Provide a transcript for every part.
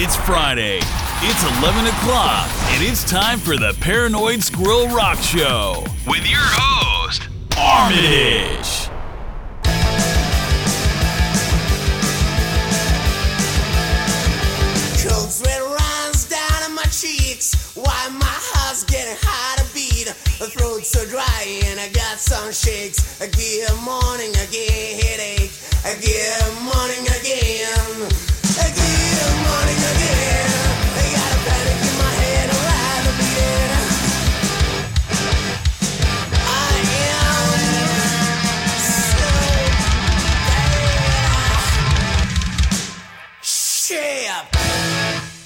It's Friday. It's 11 o'clock, and it's time for the Paranoid Squirrel Rock Show with your host, Armitage. Cold sweat runs down my cheeks. While my heart's getting hard to beat? The throat's so dry and I got some shakes. I get morning, get headache. I get morning again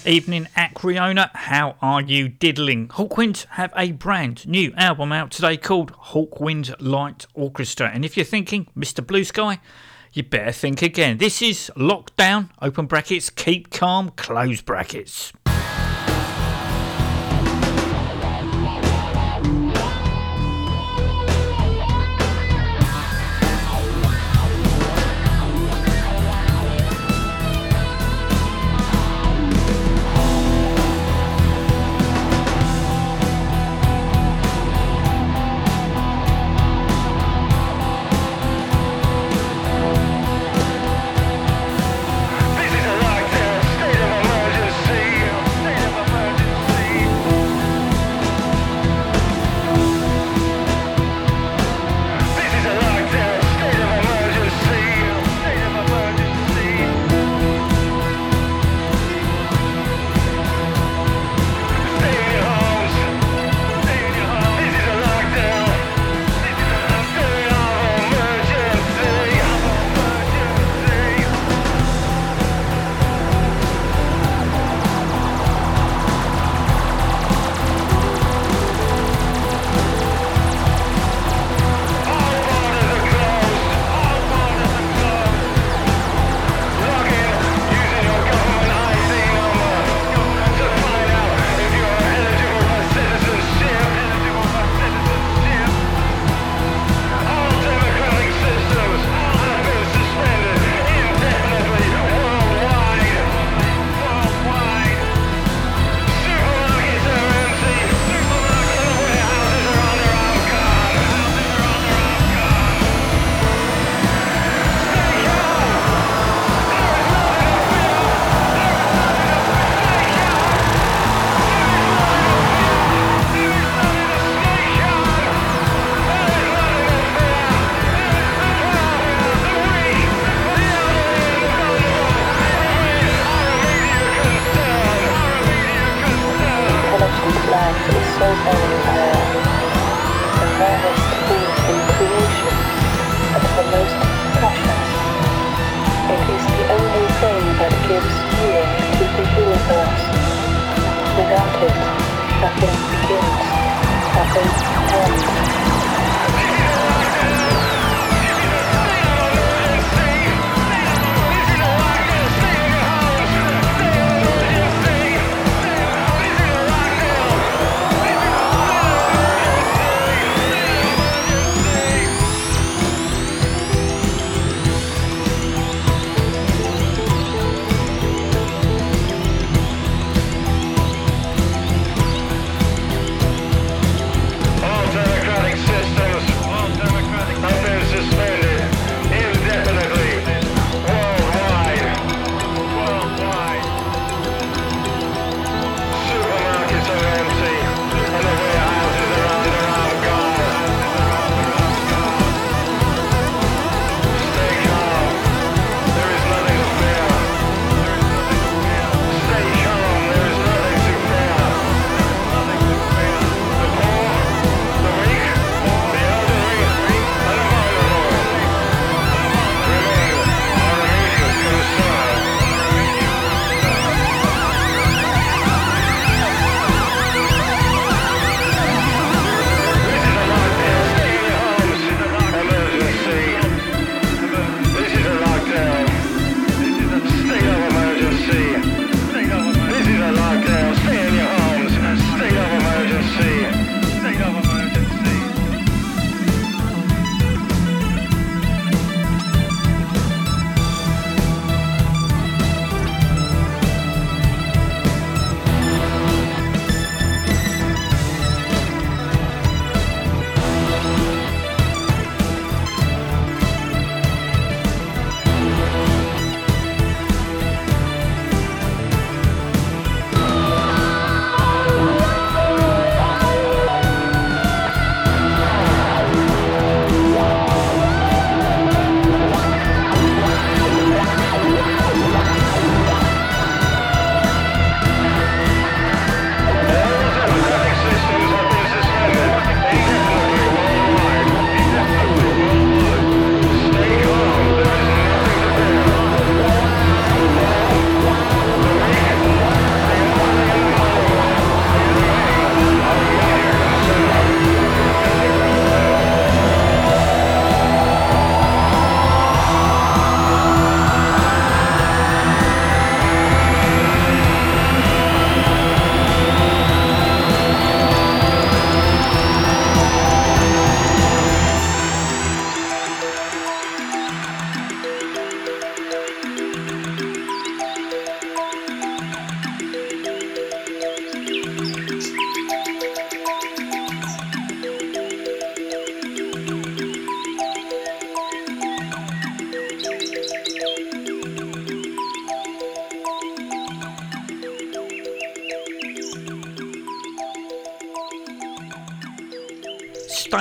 Evening Acreona, how are you diddling? Hawkwind have a brand new album out today called Hawkwind Light Orchestra. And if you're thinking, Mr. Blue Sky, you better think again. This is Lockdown, open brackets, keep calm, close brackets.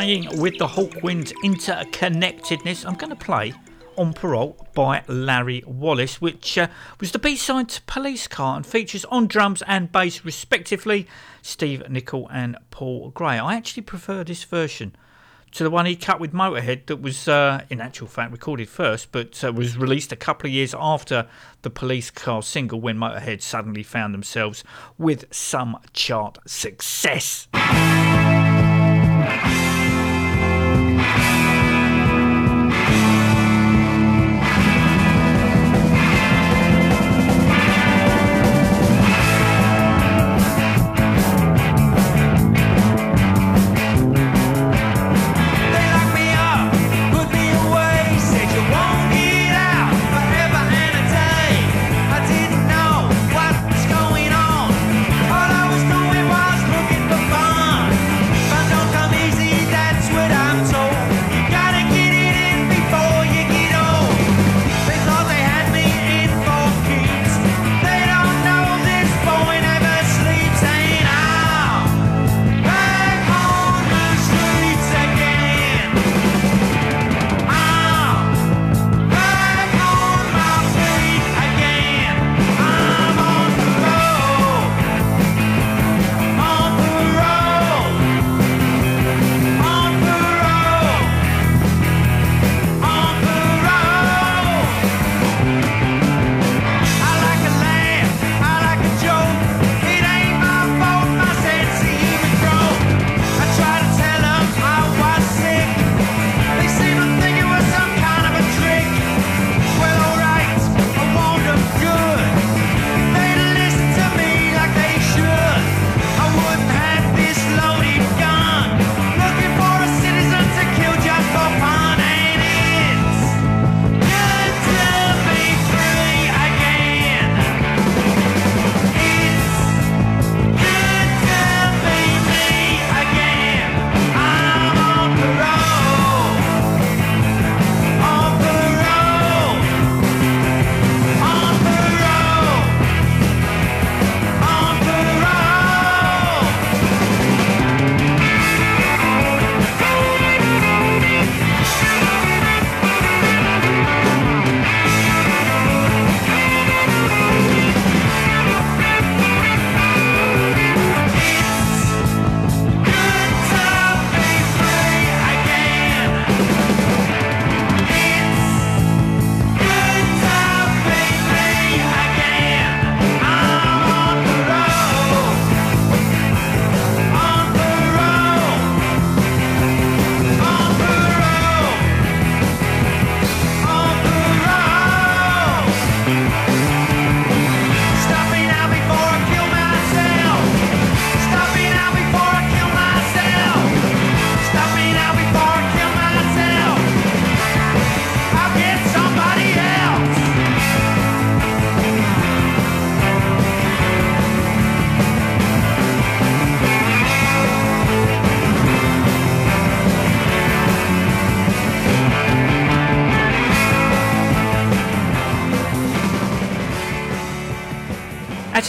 Staying with the Hawkwind's interconnectedness, I'm going to play On Parole by Larry Wallis, which uh, was the B side to Police Car and features on drums and bass, respectively, Steve Nicol and Paul Gray. I actually prefer this version to the one he cut with Motorhead, that was, uh, in actual fact, recorded first, but uh, was released a couple of years after the Police Car single when Motorhead suddenly found themselves with some chart success.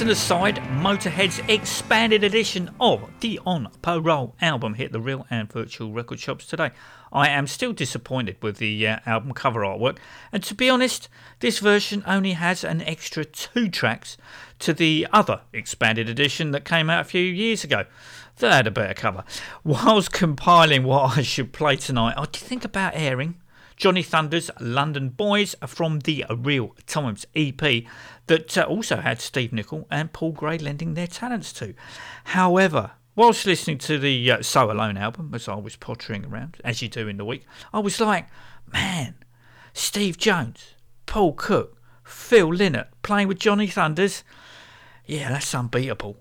An aside, Motorhead's expanded edition of the On Parole album hit the real and virtual record shops today. I am still disappointed with the uh, album cover artwork, and to be honest, this version only has an extra two tracks to the other expanded edition that came out a few years ago. That had a better cover. Whilst compiling what I should play tonight, I did think about airing Johnny Thunder's London Boys from the Real Times EP that uh, also had Steve Nicol and Paul Gray lending their talents to. However, whilst listening to the uh, So Alone album, as I was pottering around, as you do in the week, I was like, man, Steve Jones, Paul Cook, Phil Lynott playing with Johnny Thunders. Yeah, that's unbeatable.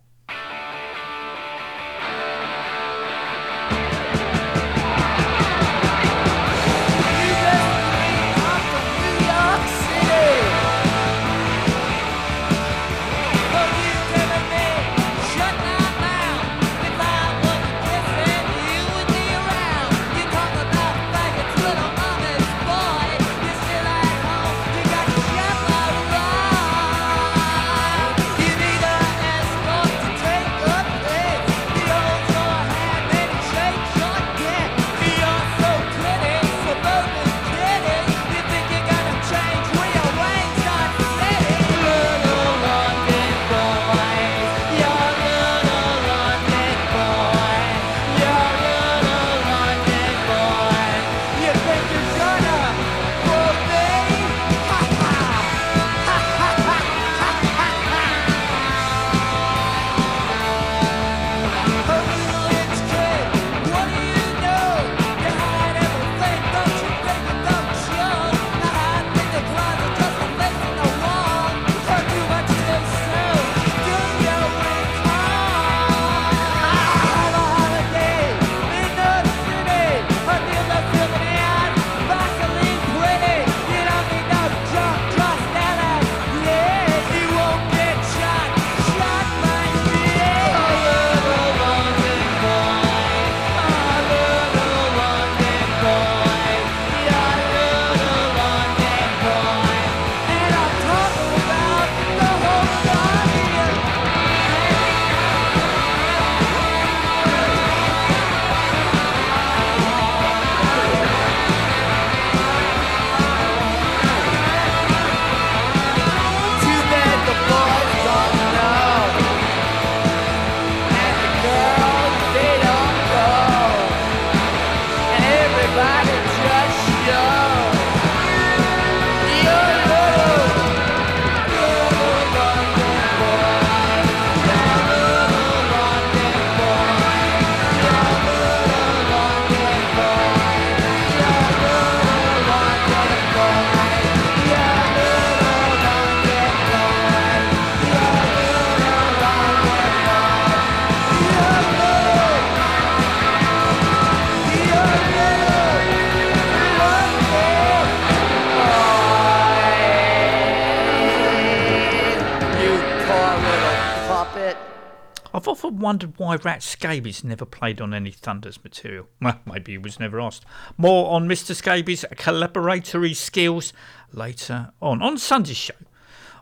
I've often wondered why Rat Scabies never played on any Thunders material. Well, maybe he was never asked. More on Mr. Scabies' collaboratory skills later on. On Sunday's show,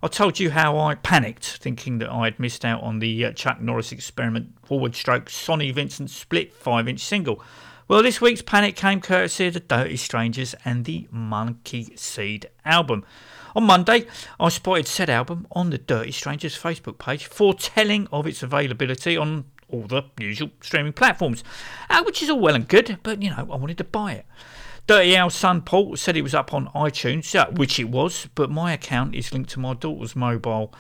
I told you how I panicked thinking that I had missed out on the uh, Chuck Norris experiment forward stroke Sonny Vincent split 5 inch single. Well, this week's panic came courtesy of the Dirty Strangers and the Monkey Seed album. On Monday, I spotted said album on the Dirty Strangers Facebook page, foretelling of its availability on all the usual streaming platforms, uh, which is all well and good, but you know, I wanted to buy it. Dirty Al's son Paul said it was up on iTunes, uh, which it was, but my account is linked to my daughter's mobile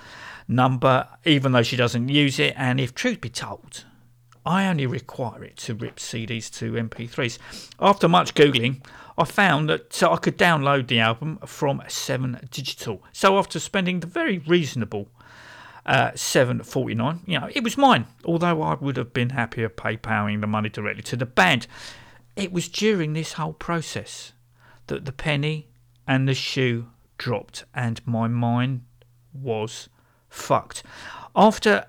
number, even though she doesn't use it. And if truth be told, I only require it to rip CDs to MP3s. After much Googling, I found that I could download the album from 7 Digital. So after spending the very reasonable uh, 7.49, you know, it was mine. Although I would have been happier PayPaling the money directly to the band. It was during this whole process that the penny and the shoe dropped, and my mind was fucked. After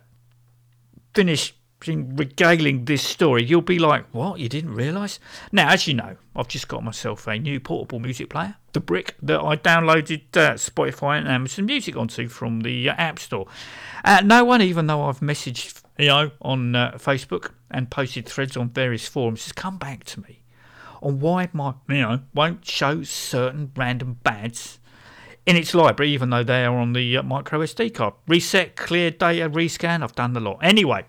finish regaling this story, you'll be like, What? You didn't realise? Now, as you know, I've just got myself a new portable music player, the Brick, that I downloaded uh, Spotify and Amazon Music onto from the uh, App Store. Uh, no one, even though I've messaged you know, on uh, Facebook and posted threads on various forums, has come back to me on why my, you know, won't show certain random bads in its library, even though they are on the uh, micro SD card. Reset, clear data, rescan, I've done the lot. Anyway,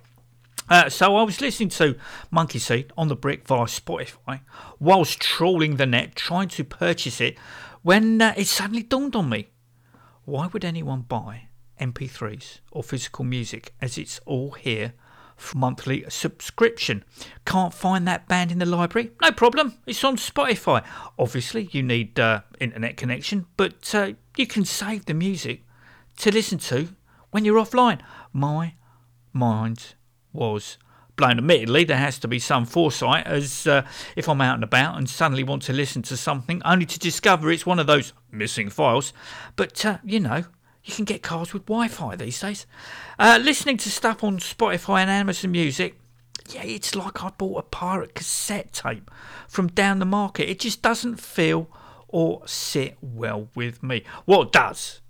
uh, so I was listening to Monkey Seed on the brick via Spotify whilst trawling the net trying to purchase it when uh, it suddenly dawned on me. Why would anyone buy MP3s or physical music as it's all here for monthly subscription? Can't find that band in the library? No problem, it's on Spotify. Obviously, you need uh, internet connection, but uh, you can save the music to listen to when you're offline. My mind was blown. Admittedly, there has to be some foresight, as uh, if I'm out and about and suddenly want to listen to something, only to discover it's one of those missing files. But uh, you know, you can get cars with Wi-Fi these days. Uh, listening to stuff on Spotify and Amazon Music. Yeah, it's like I bought a pirate cassette tape from down the market. It just doesn't feel or sit well with me. What does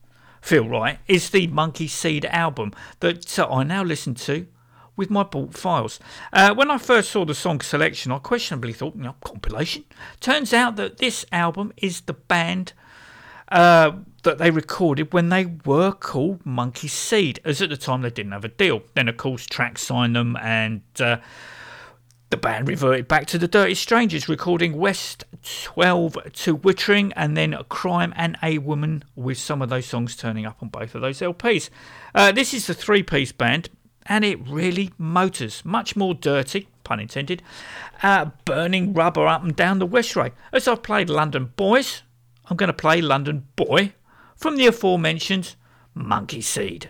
feel right is the Monkey Seed album that uh, I now listen to with my bought files. Uh, when I first saw the song selection, I questionably thought, you know, compilation. Turns out that this album is the band uh, that they recorded when they were called Monkey Seed, as at the time they didn't have a deal. Then, of course, Track signed them and. Uh, the band reverted back to the Dirty Strangers, recording West 12 to Wittering and then Crime and a Woman, with some of those songs turning up on both of those LPs. Uh, this is the three piece band, and it really motors. Much more dirty, pun intended, uh, burning rubber up and down the Westway. As I've played London Boys, I'm going to play London Boy from the aforementioned Monkey Seed.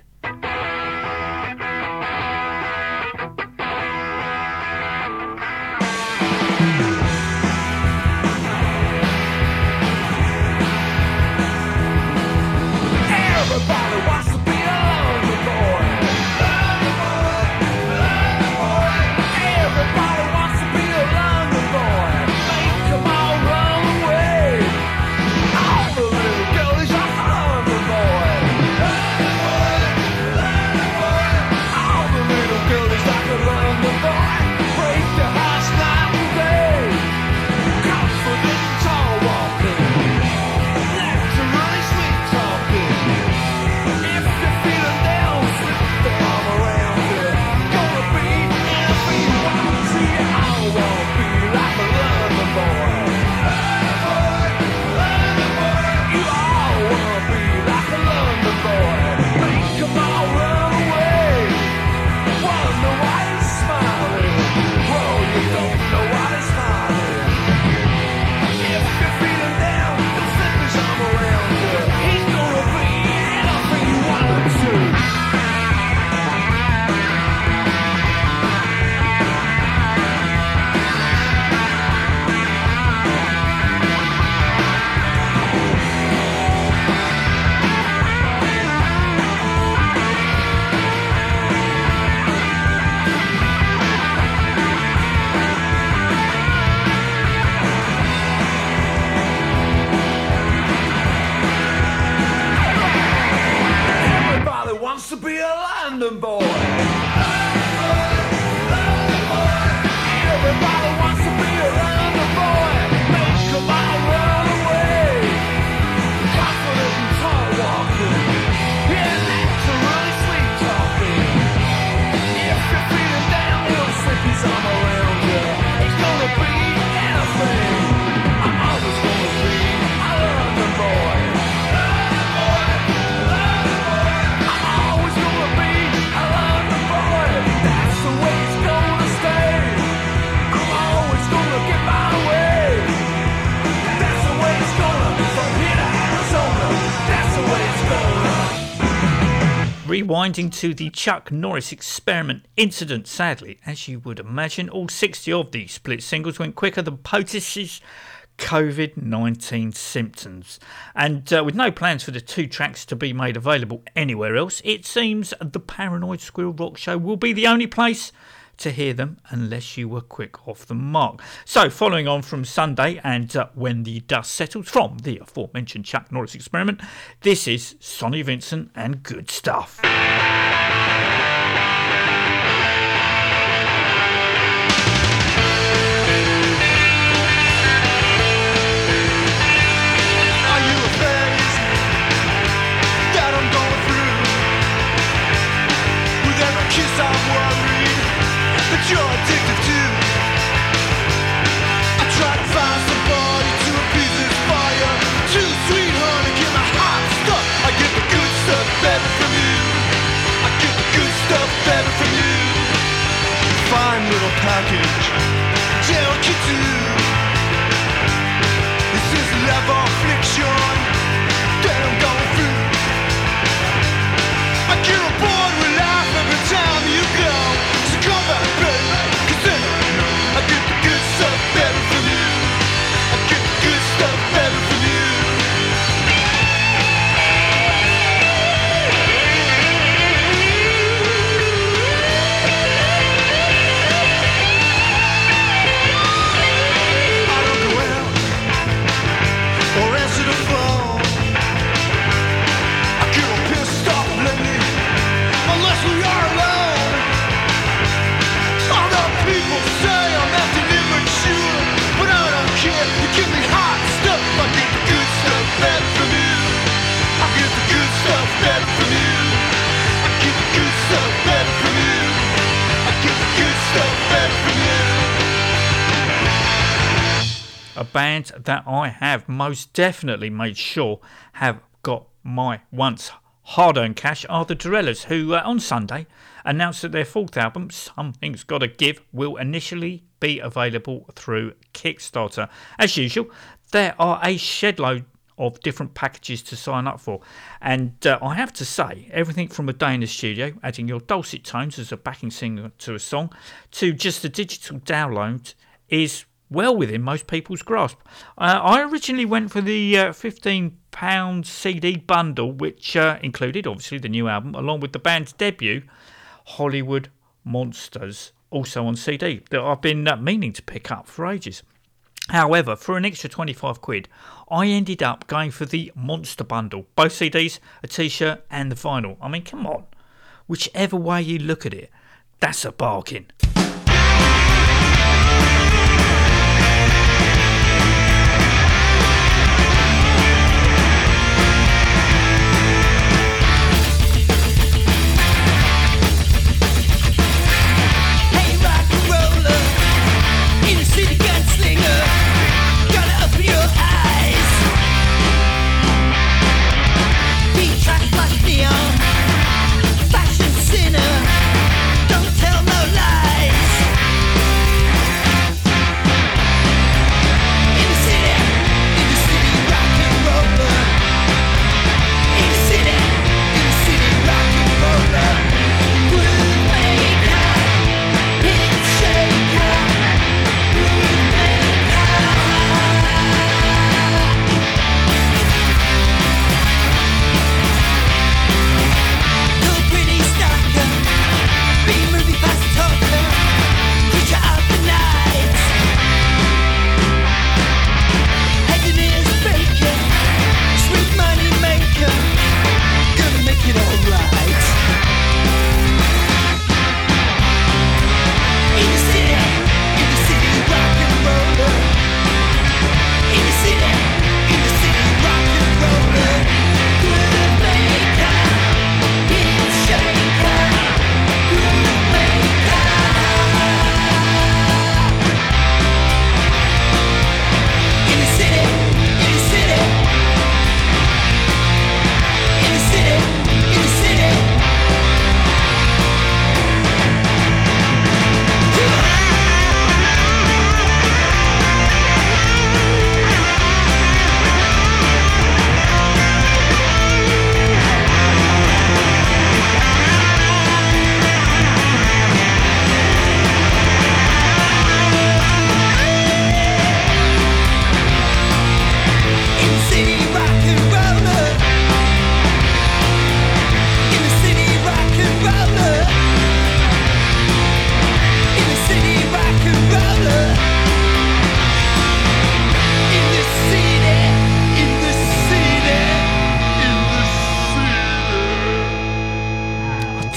Rewinding to the Chuck Norris experiment incident, sadly, as you would imagine, all 60 of the split singles went quicker than POTUS's COVID 19 symptoms. And uh, with no plans for the two tracks to be made available anywhere else, it seems the Paranoid Squirrel Rock Show will be the only place to hear them unless you were quick off the mark. So, following on from Sunday and uh, when the dust settles from the aforementioned Chuck Norris experiment, this is Sonny Vincent and good stuff. Little package, that I have most definitely made sure have got my once hard earned cash are the DeRellas, who uh, on Sunday announced that their fourth album, Something's Gotta Give, will initially be available through Kickstarter. As usual, there are a shed-load of different packages to sign up for. And uh, I have to say, everything from a day in the studio, adding your dulcet tones as a backing singer to a song, to just a digital download is well within most people's grasp. Uh, I originally went for the uh, £15 CD bundle, which uh, included obviously the new album, along with the band's debut, Hollywood Monsters, also on CD, that I've been uh, meaning to pick up for ages. However, for an extra 25 quid, I ended up going for the Monster Bundle. Both CDs, a t shirt, and the vinyl. I mean, come on. Whichever way you look at it, that's a bargain.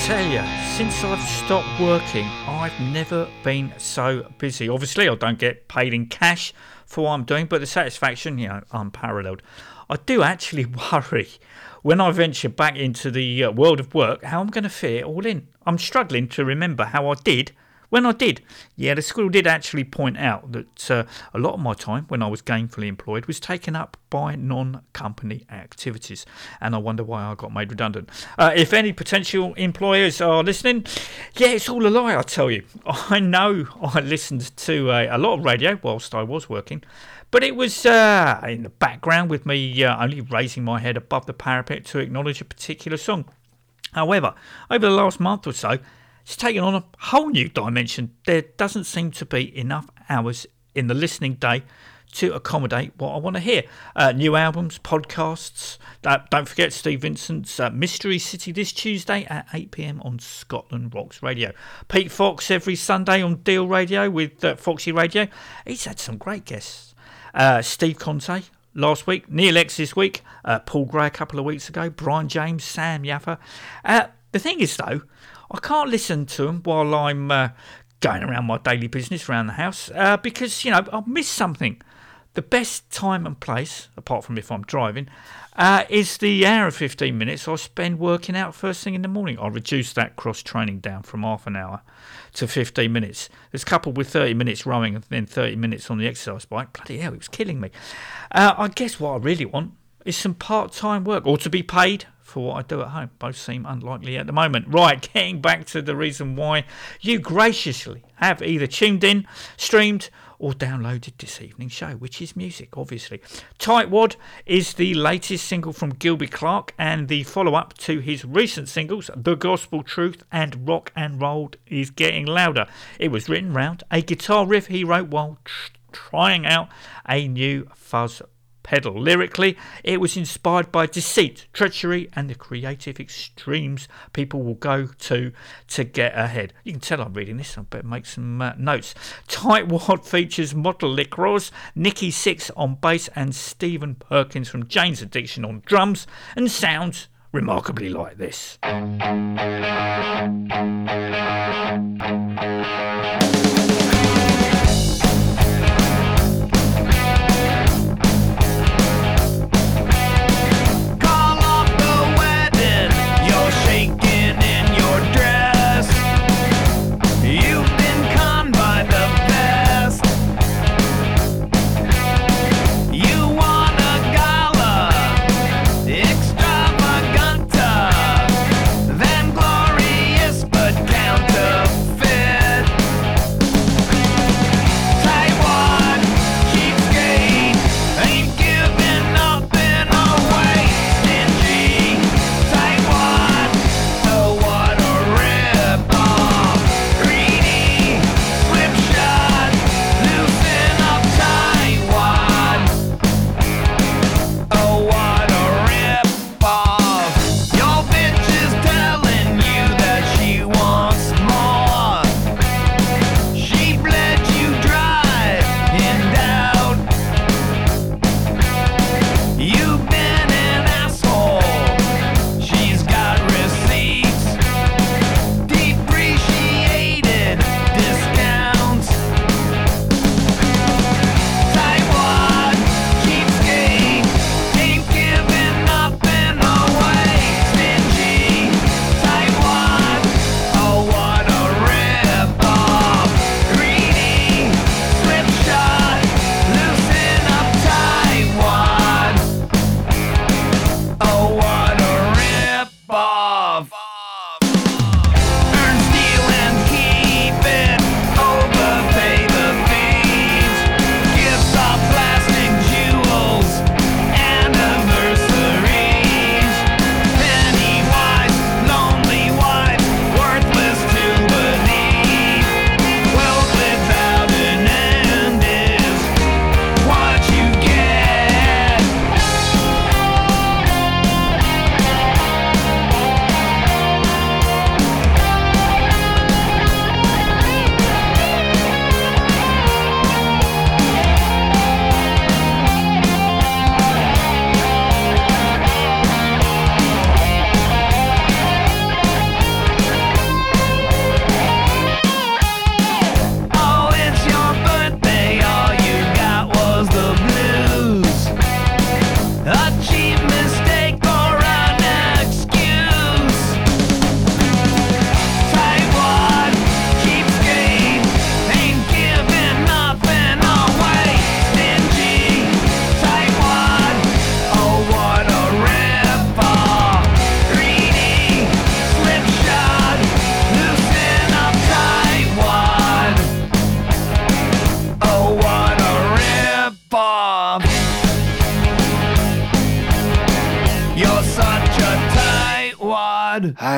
Tell you, since I've stopped working, I've never been so busy. Obviously, I don't get paid in cash for what I'm doing, but the satisfaction, you know, unparalleled. I do actually worry when I venture back into the uh, world of work how I'm going to fit it all in. I'm struggling to remember how I did when I did. Yeah, the school did actually point out that uh, a lot of my time when I was gainfully employed was taken up by non company activities, and I wonder why I got made redundant. Uh, if any potential employers are listening, yeah, it's all a lie, I tell you. I know I listened to uh, a lot of radio whilst I was working. But it was uh, in the background with me uh, only raising my head above the parapet to acknowledge a particular song. However, over the last month or so, it's taken on a whole new dimension. There doesn't seem to be enough hours in the listening day to accommodate what I want to hear. Uh, new albums, podcasts. Uh, don't forget Steve Vincent's uh, Mystery City this Tuesday at 8 pm on Scotland Rocks Radio. Pete Fox every Sunday on Deal Radio with uh, Foxy Radio. He's had some great guests. Uh, Steve Conte last week, Neil X this week, Paul Gray a couple of weeks ago, Brian James, Sam Yaffa. Uh, the thing is, though, I can't listen to them while I'm uh, going around my daily business around the house uh, because, you know, I'll miss something. The best time and place, apart from if I'm driving, uh, is the hour and 15 minutes I spend working out first thing in the morning. I reduce that cross training down from half an hour to 15 minutes. It's coupled with 30 minutes rowing and then 30 minutes on the exercise bike. Bloody hell, it was killing me. Uh, I guess what I really want is some part time work or to be paid for what I do at home. Both seem unlikely at the moment. Right, getting back to the reason why you graciously have either tuned in, streamed, or downloaded this evening's show, which is music, obviously. Tightwad is the latest single from Gilby Clarke and the follow up to his recent singles, The Gospel Truth and Rock and Roll is Getting Louder. It was written round a guitar riff he wrote while trying out a new fuzz pedal. Lyrically, it was inspired by deceit, treachery, and the creative extremes people will go to to get ahead. You can tell I'm reading this, I better make some uh, notes. Tightwad features Model Licross, Nikki Sixx on bass, and Stephen Perkins from Jane's Addiction on drums, and sounds remarkably like this.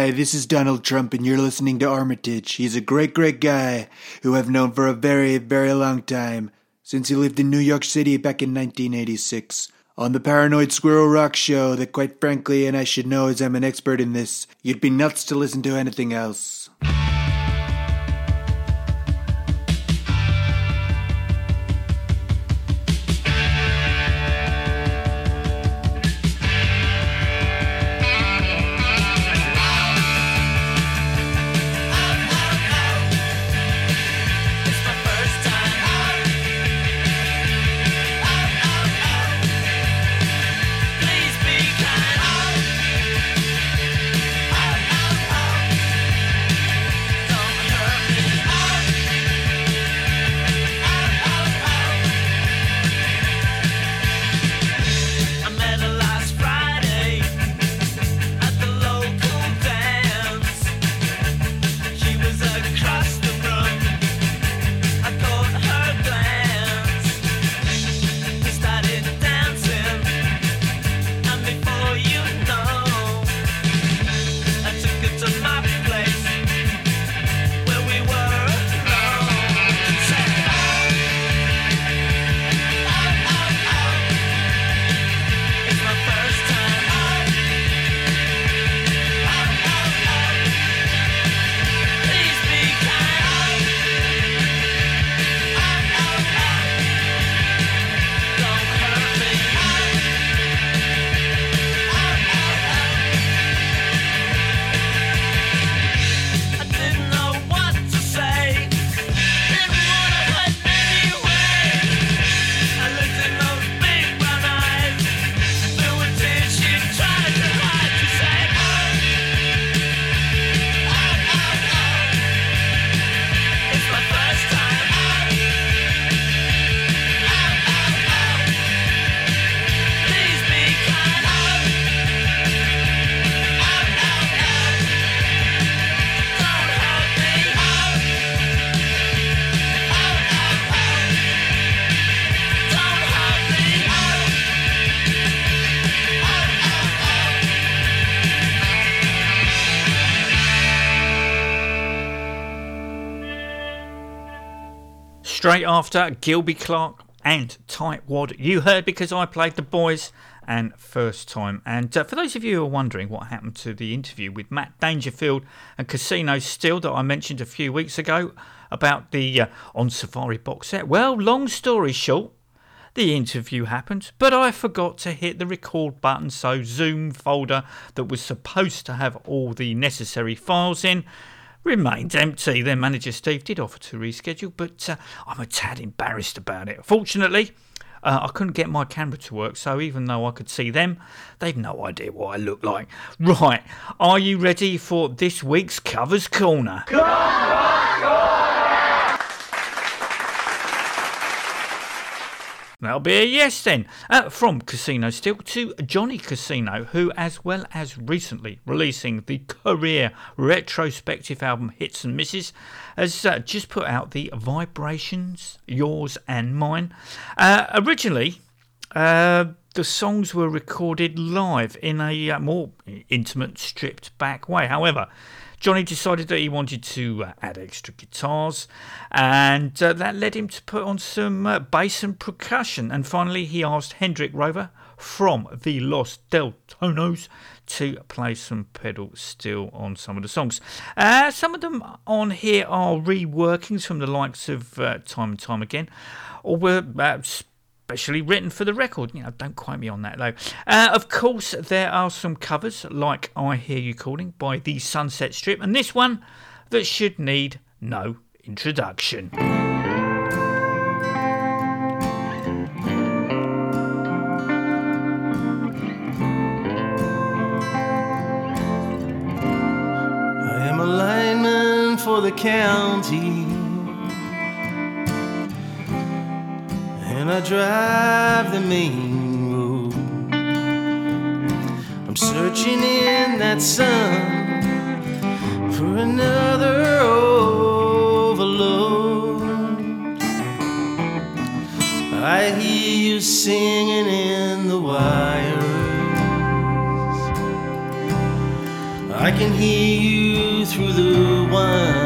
Hi, this is Donald Trump, and you're listening to Armitage. He's a great, great guy who I've known for a very, very long time, since he lived in New York City back in 1986. On the Paranoid Squirrel Rock show, that quite frankly, and I should know as I'm an expert in this, you'd be nuts to listen to anything else. Straight after Gilby Clarke and Tightwad, you heard because I played the boys and first time. And uh, for those of you who are wondering what happened to the interview with Matt Dangerfield and Casino Steel that I mentioned a few weeks ago about the uh, On Safari box set, well, long story short, the interview happened, but I forgot to hit the record button, so Zoom folder that was supposed to have all the necessary files in remained empty. Their manager Steve did offer to reschedule, but uh, I'm a tad embarrassed about it. Fortunately, uh, I couldn't get my camera to work, so even though I could see them, they've no idea what I look like. Right, are you ready for this week's Covers Corner? That'll be a yes then. Uh, from Casino Steel to Johnny Casino, who, as well as recently releasing the career retrospective album Hits and Misses, has uh, just put out the Vibrations, Yours and Mine. Uh, originally, uh, the songs were recorded live in a uh, more intimate, stripped back way. However, Johnny decided that he wanted to uh, add extra guitars, and uh, that led him to put on some uh, bass and percussion. And finally, he asked Hendrik Rover from the Los Deltonos to play some pedal steel on some of the songs. Uh, some of them on here are reworkings from the likes of uh, Time and Time Again, or were uh, specially written for the record. You know, don't quote me on that though. Uh, of course, there are some covers like "I Hear You Calling" by the Sunset Strip, and this one that should need no introduction. I am a lineman for the county. I drive the main road. I'm searching in that sun for another overload. I hear you singing in the wires. I can hear you through the wine.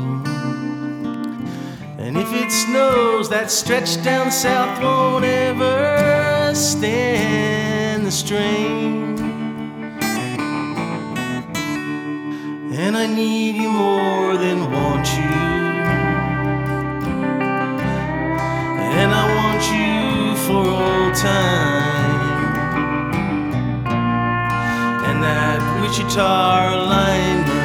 It snows, that stretch down south won't ever stand the strain. And I need you more than want you. And I want you for all time. And that Wichita lineman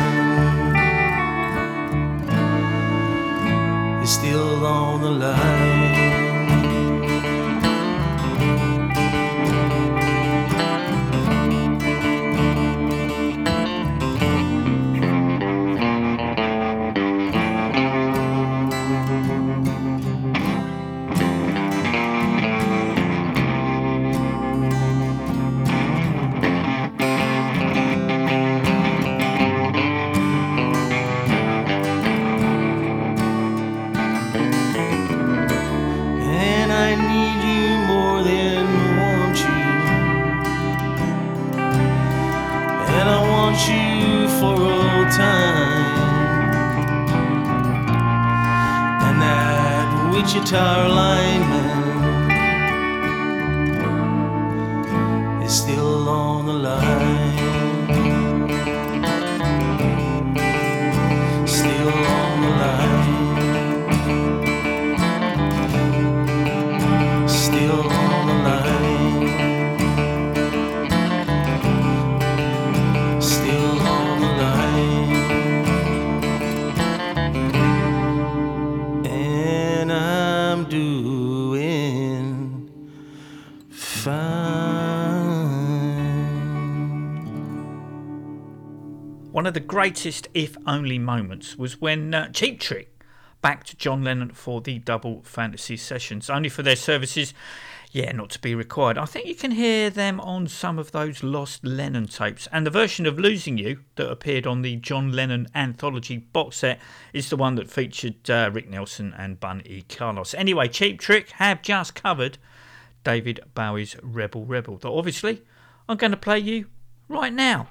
the. Greatest, if only, moments was when uh, Cheap Trick backed John Lennon for the double fantasy sessions, only for their services, yeah, not to be required. I think you can hear them on some of those lost Lennon tapes, and the version of Losing You that appeared on the John Lennon anthology box set is the one that featured uh, Rick Nielsen and Bun E. Carlos. Anyway, Cheap Trick have just covered David Bowie's Rebel Rebel, that obviously I'm going to play you right now.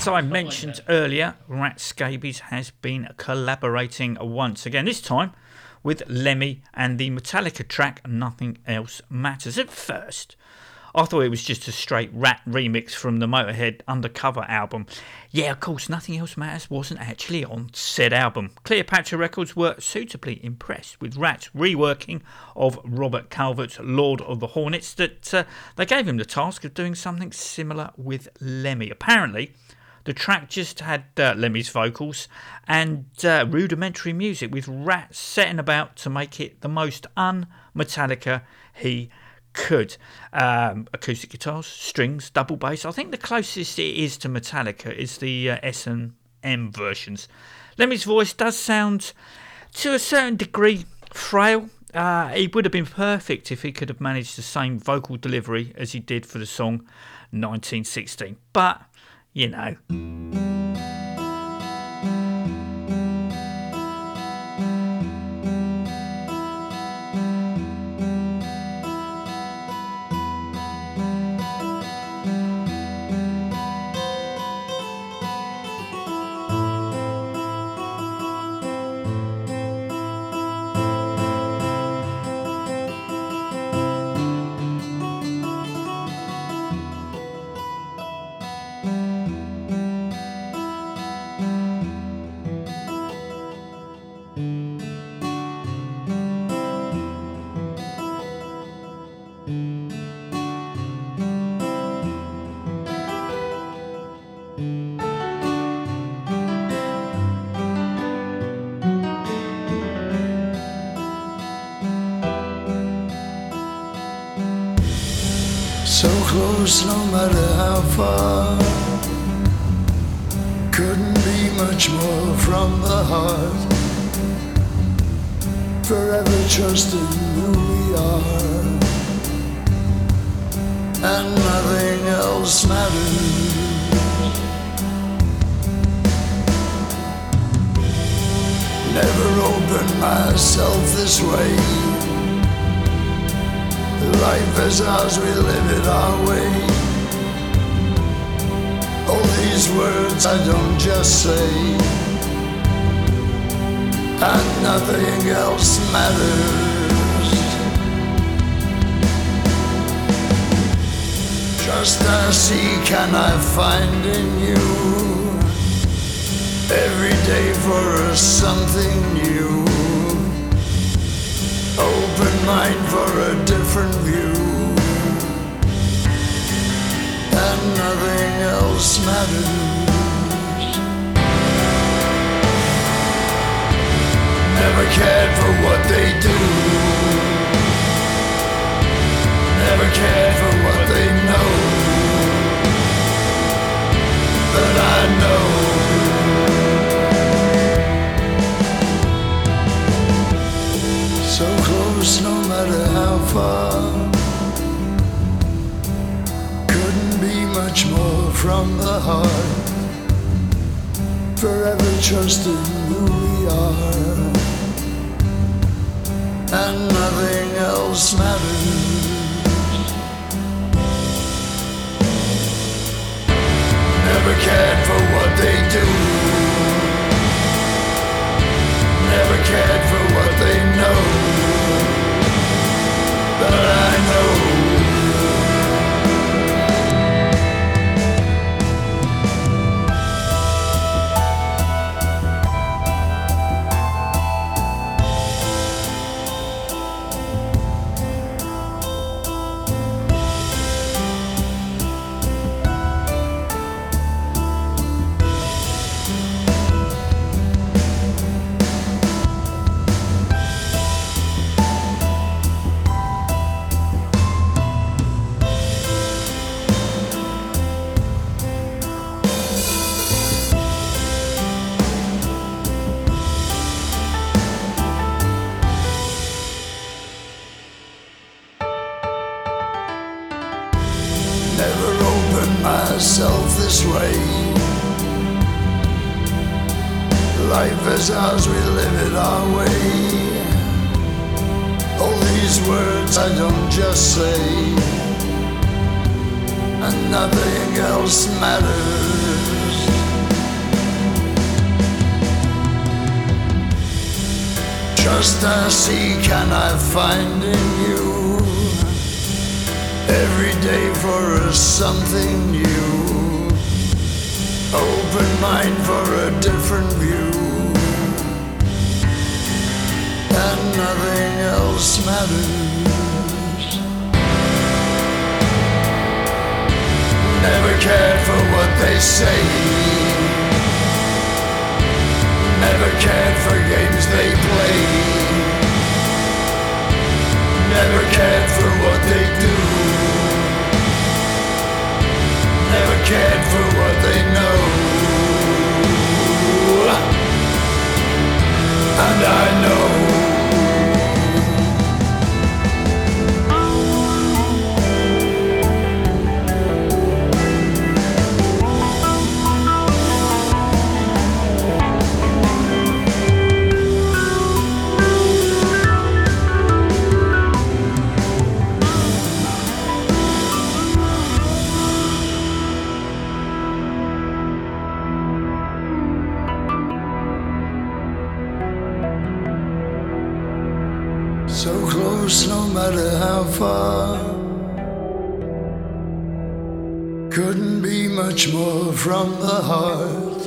As I mentioned earlier, Rat Scabies has been collaborating once again, this time with Lemmy and the Metallica track Nothing Else Matters. At first, I thought it was just a straight Rat remix from the Motorhead Undercover album. Yeah, of course, Nothing Else Matters wasn't actually on said album. Cleopatra Records were suitably impressed with Rat's reworking of Robert Calvert's Lord of the Hornets that uh, they gave him the task of doing something similar with Lemmy. Apparently, the track just had uh, Lemmy's vocals and uh, rudimentary music, with Rat setting about to make it the most un Metallica he could. Um, acoustic guitars, strings, double bass. I think the closest it is to Metallica is the uh, S and M versions. Lemmy's voice does sound, to a certain degree, frail. Uh, he would have been perfect if he could have managed the same vocal delivery as he did for the song 1916. But you know. No matter how far. Couldn't be much more from the heart. Forever trusting who we are. And nothing else matters. Never opened myself this way. Life is ours, we live it our way. All these words I don't just say, and nothing else matters. Just I see, can I find in you every day for us something new? Mind for a different view. And nothing else matters. Never cared for what they do. Never cared for what they know. But I know. Close, no matter how far. Couldn't be much more from the heart. Forever trusting who we are. And nothing else matters. Never cared for what they do. Never cared else matters. Never cared for what they say. Never cared for games they play. Never cared for what they do. Never cared for what they know. And I know. From the heart.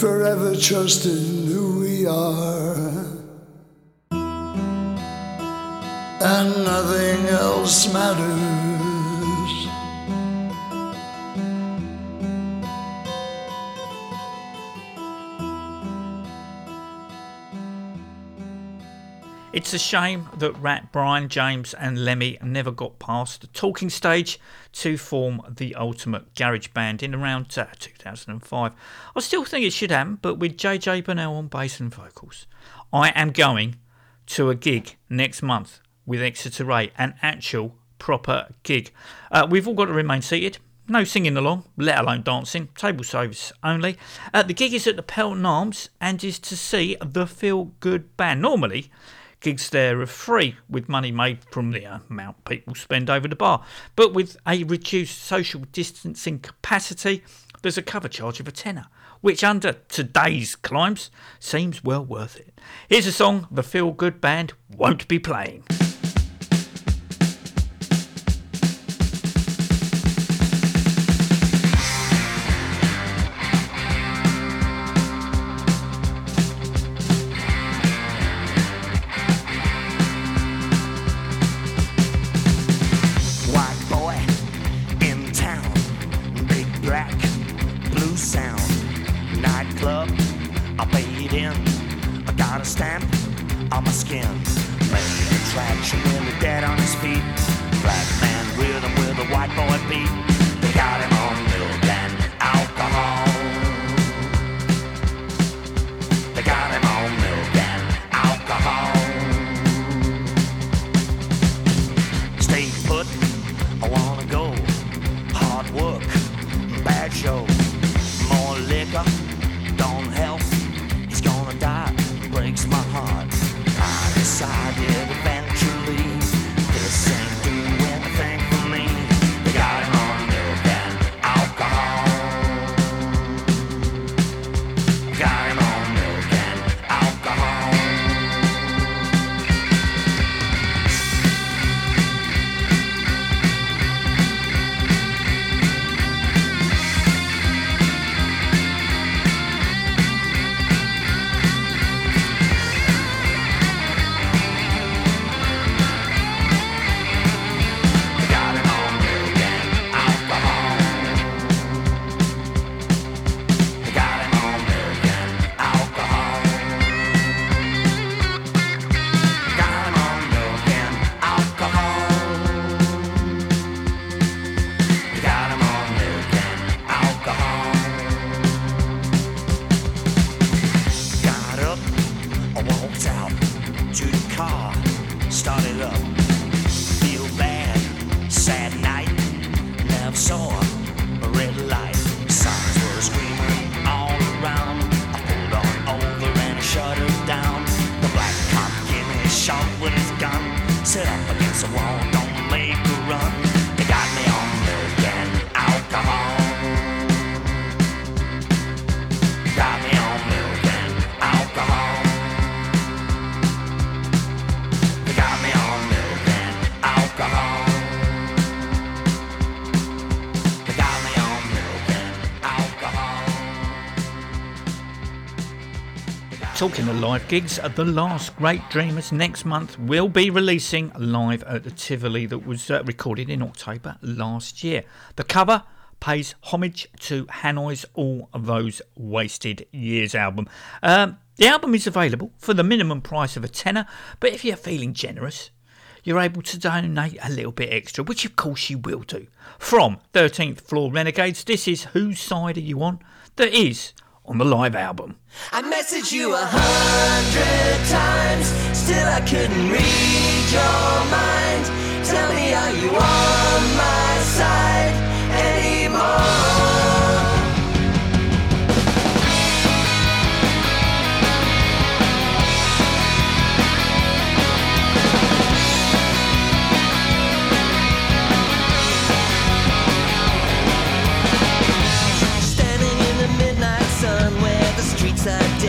Forever trusting who we are. And nothing else matters. It's a shame that Rat, Brian, James, and Lemmy never got past the talking stage to form the ultimate garage band in around uh, 2005. I still think it should happen, but with JJ Burnel on bass and vocals. I am going to a gig next month with Exeter Ray, an actual proper gig. Uh, we've all got to remain seated. No singing along, let alone dancing. Table service only. Uh, the gig is at the Pelton Arms and is to see the Feel Good Band. Normally, gigs there are free with money made from the amount people spend over the bar. But with a reduced social distancing capacity, there's a cover charge of a tenner, which under today's climbs seems well worth it. Here's a song the Feel Good Band won't be playing. Live gigs, uh, The Last Great Dreamers next month will be releasing live at the Tivoli that was uh, recorded in October last year. The cover pays homage to Hanoi's All Those Wasted Years album. Um, the album is available for the minimum price of a tenner, but if you're feeling generous, you're able to donate a little bit extra, which of course you will do. From 13th Floor Renegades, this is Whose Side Are You On? That is on the live album. I messaged you a hundred times, still I couldn't read your mind. Tell me, are you on my side anymore? The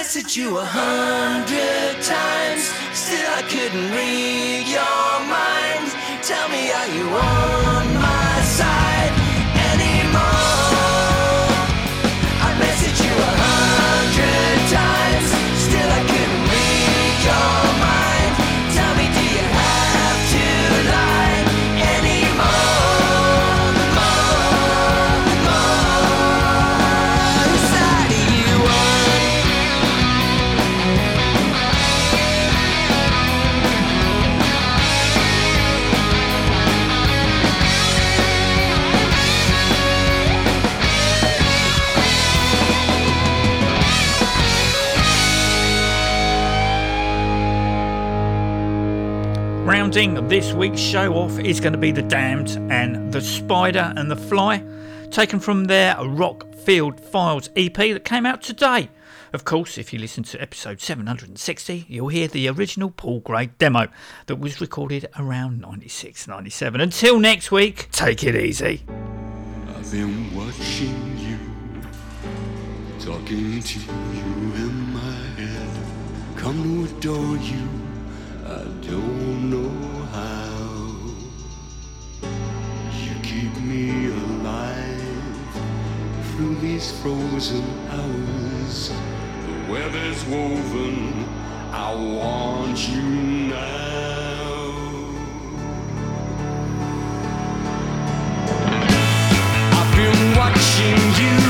messaged you a hundred times, still I couldn't read your mind. Tell me, are you on Rounding this week's show off is going to be The Damned and The Spider and the Fly, taken from their Rockfield Files EP that came out today. Of course, if you listen to episode 760, you'll hear the original Paul Gray demo that was recorded around 96 97. Until next week, take it easy. I've been watching you, talking to you in my head. Come to adore you, I don't know keep me alive through these frozen hours. The is woven, I want you now. I've been watching you,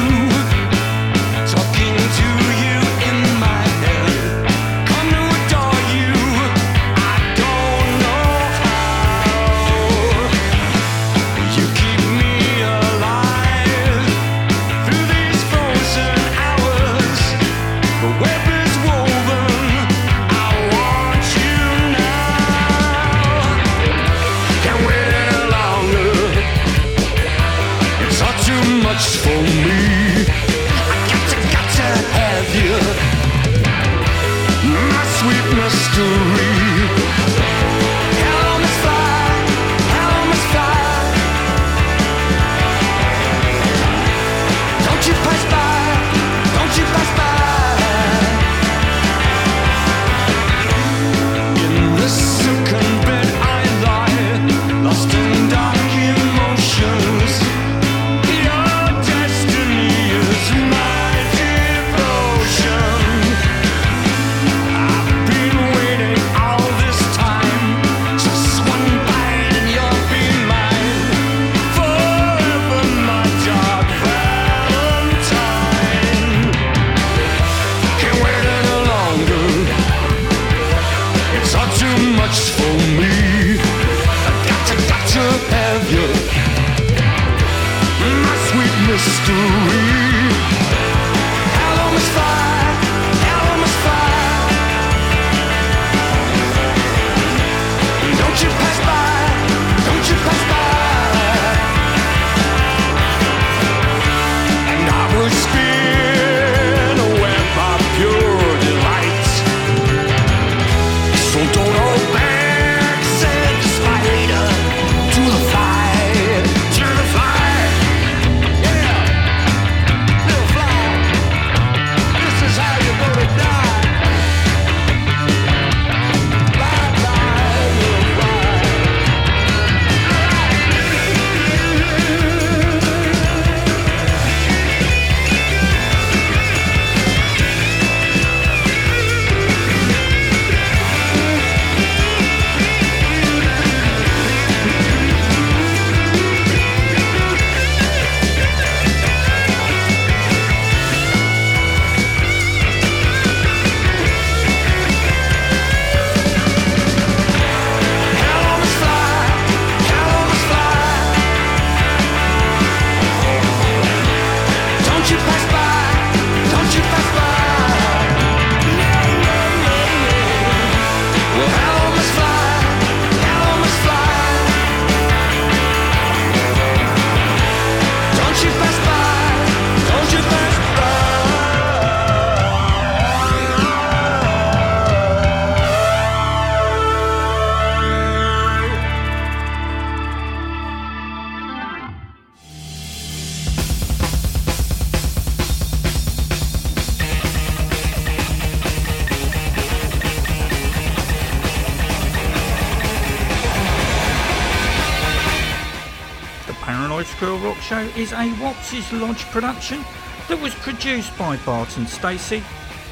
is a Watts' Lodge production that was produced by Barton Stacey,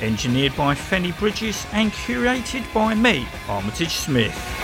engineered by Fenny Bridges, and curated by me, Armitage Smith.